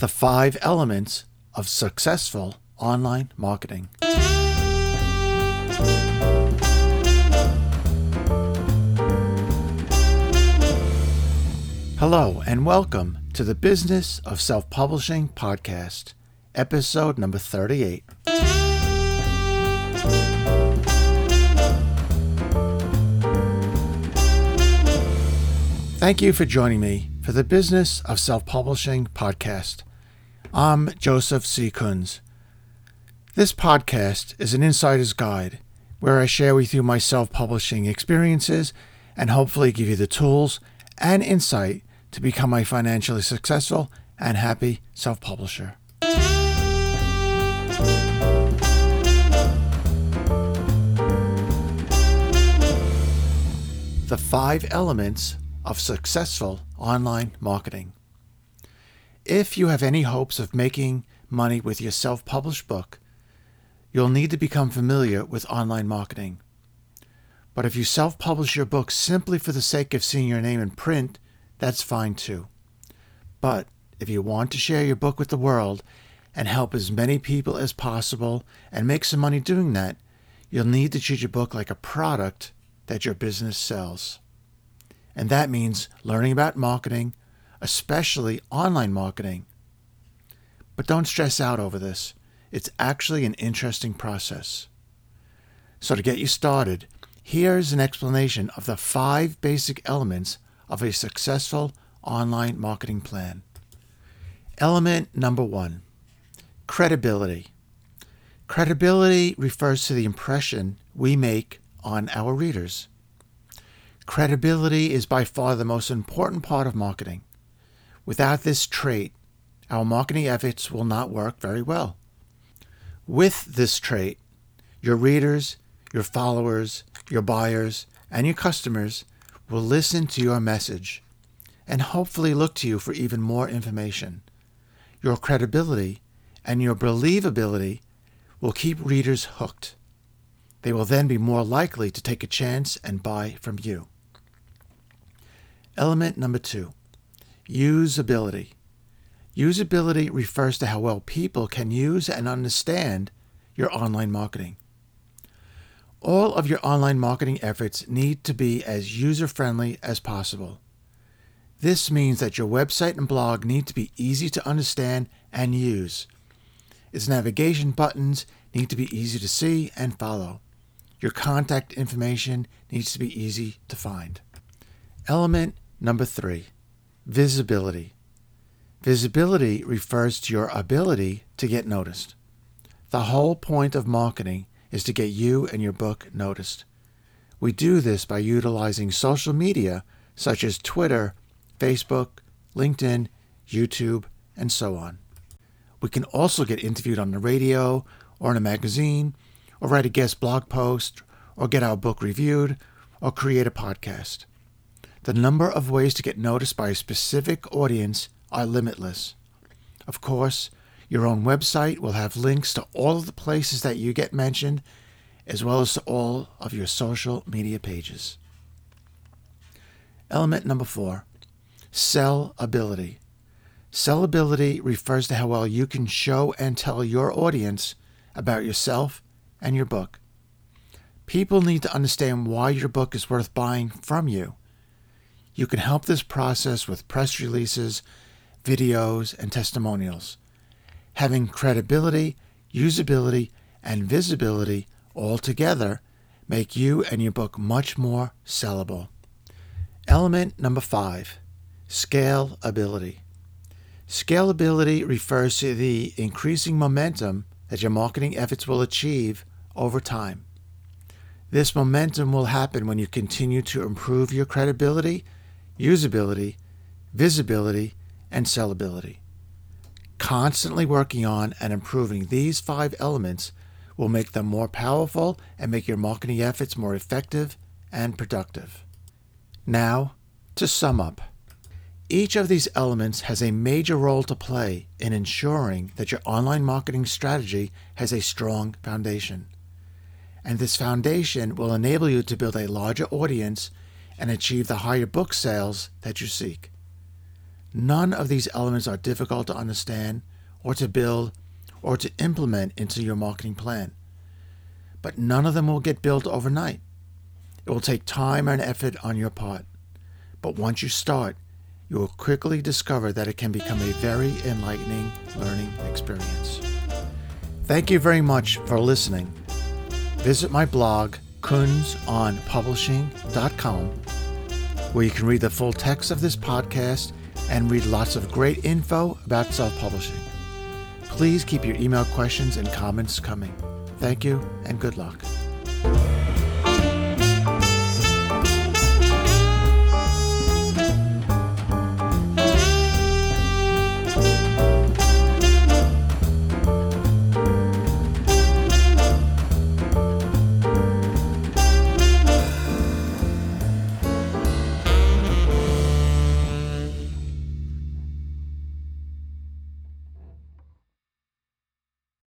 The five elements of successful online marketing. Hello, and welcome to the Business of Self Publishing podcast, episode number 38. Thank you for joining me for the Business of Self Publishing podcast. I'm Joseph C. Kunz. This podcast is an insider's guide where I share with you my self publishing experiences and hopefully give you the tools and insight to become a financially successful and happy self publisher. The five elements of successful online marketing. If you have any hopes of making money with your self published book, you'll need to become familiar with online marketing. But if you self publish your book simply for the sake of seeing your name in print, that's fine too. But if you want to share your book with the world and help as many people as possible and make some money doing that, you'll need to treat your book like a product that your business sells. And that means learning about marketing, especially online marketing. But don't stress out over this. It's actually an interesting process. So, to get you started, here's an explanation of the five basic elements of a successful online marketing plan. Element number one credibility. Credibility refers to the impression we make on our readers. Credibility is by far the most important part of marketing. Without this trait, our marketing efforts will not work very well. With this trait, your readers, your followers, your buyers, and your customers will listen to your message and hopefully look to you for even more information. Your credibility and your believability will keep readers hooked. They will then be more likely to take a chance and buy from you. Element number two usability. Usability refers to how well people can use and understand your online marketing. All of your online marketing efforts need to be as user friendly as possible. This means that your website and blog need to be easy to understand and use. Its navigation buttons need to be easy to see and follow. Your contact information needs to be easy to find. Element number three visibility. Visibility refers to your ability to get noticed. The whole point of marketing is to get you and your book noticed. We do this by utilizing social media such as Twitter, Facebook, LinkedIn, YouTube, and so on. We can also get interviewed on the radio or in a magazine, or write a guest blog post, or get our book reviewed, or create a podcast. The number of ways to get noticed by a specific audience are limitless. Of course, your own website will have links to all of the places that you get mentioned, as well as to all of your social media pages. Element number four sellability. Sellability refers to how well you can show and tell your audience about yourself and your book. People need to understand why your book is worth buying from you. You can help this process with press releases, videos, and testimonials. Having credibility, usability, and visibility all together make you and your book much more sellable. Element number five scalability. Scalability refers to the increasing momentum that your marketing efforts will achieve over time. This momentum will happen when you continue to improve your credibility, usability, visibility, and sellability. Constantly working on and improving these five elements will make them more powerful and make your marketing efforts more effective and productive. Now, to sum up, each of these elements has a major role to play in ensuring that your online marketing strategy has a strong foundation. And this foundation will enable you to build a larger audience and achieve the higher book sales that you seek. None of these elements are difficult to understand or to build or to implement into your marketing plan. But none of them will get built overnight. It will take time and effort on your part. But once you start, you will quickly discover that it can become a very enlightening learning experience. Thank you very much for listening. Visit my blog, kunzonpublishing.com, where you can read the full text of this podcast and read lots of great info about self publishing. Please keep your email questions and comments coming. Thank you and good luck.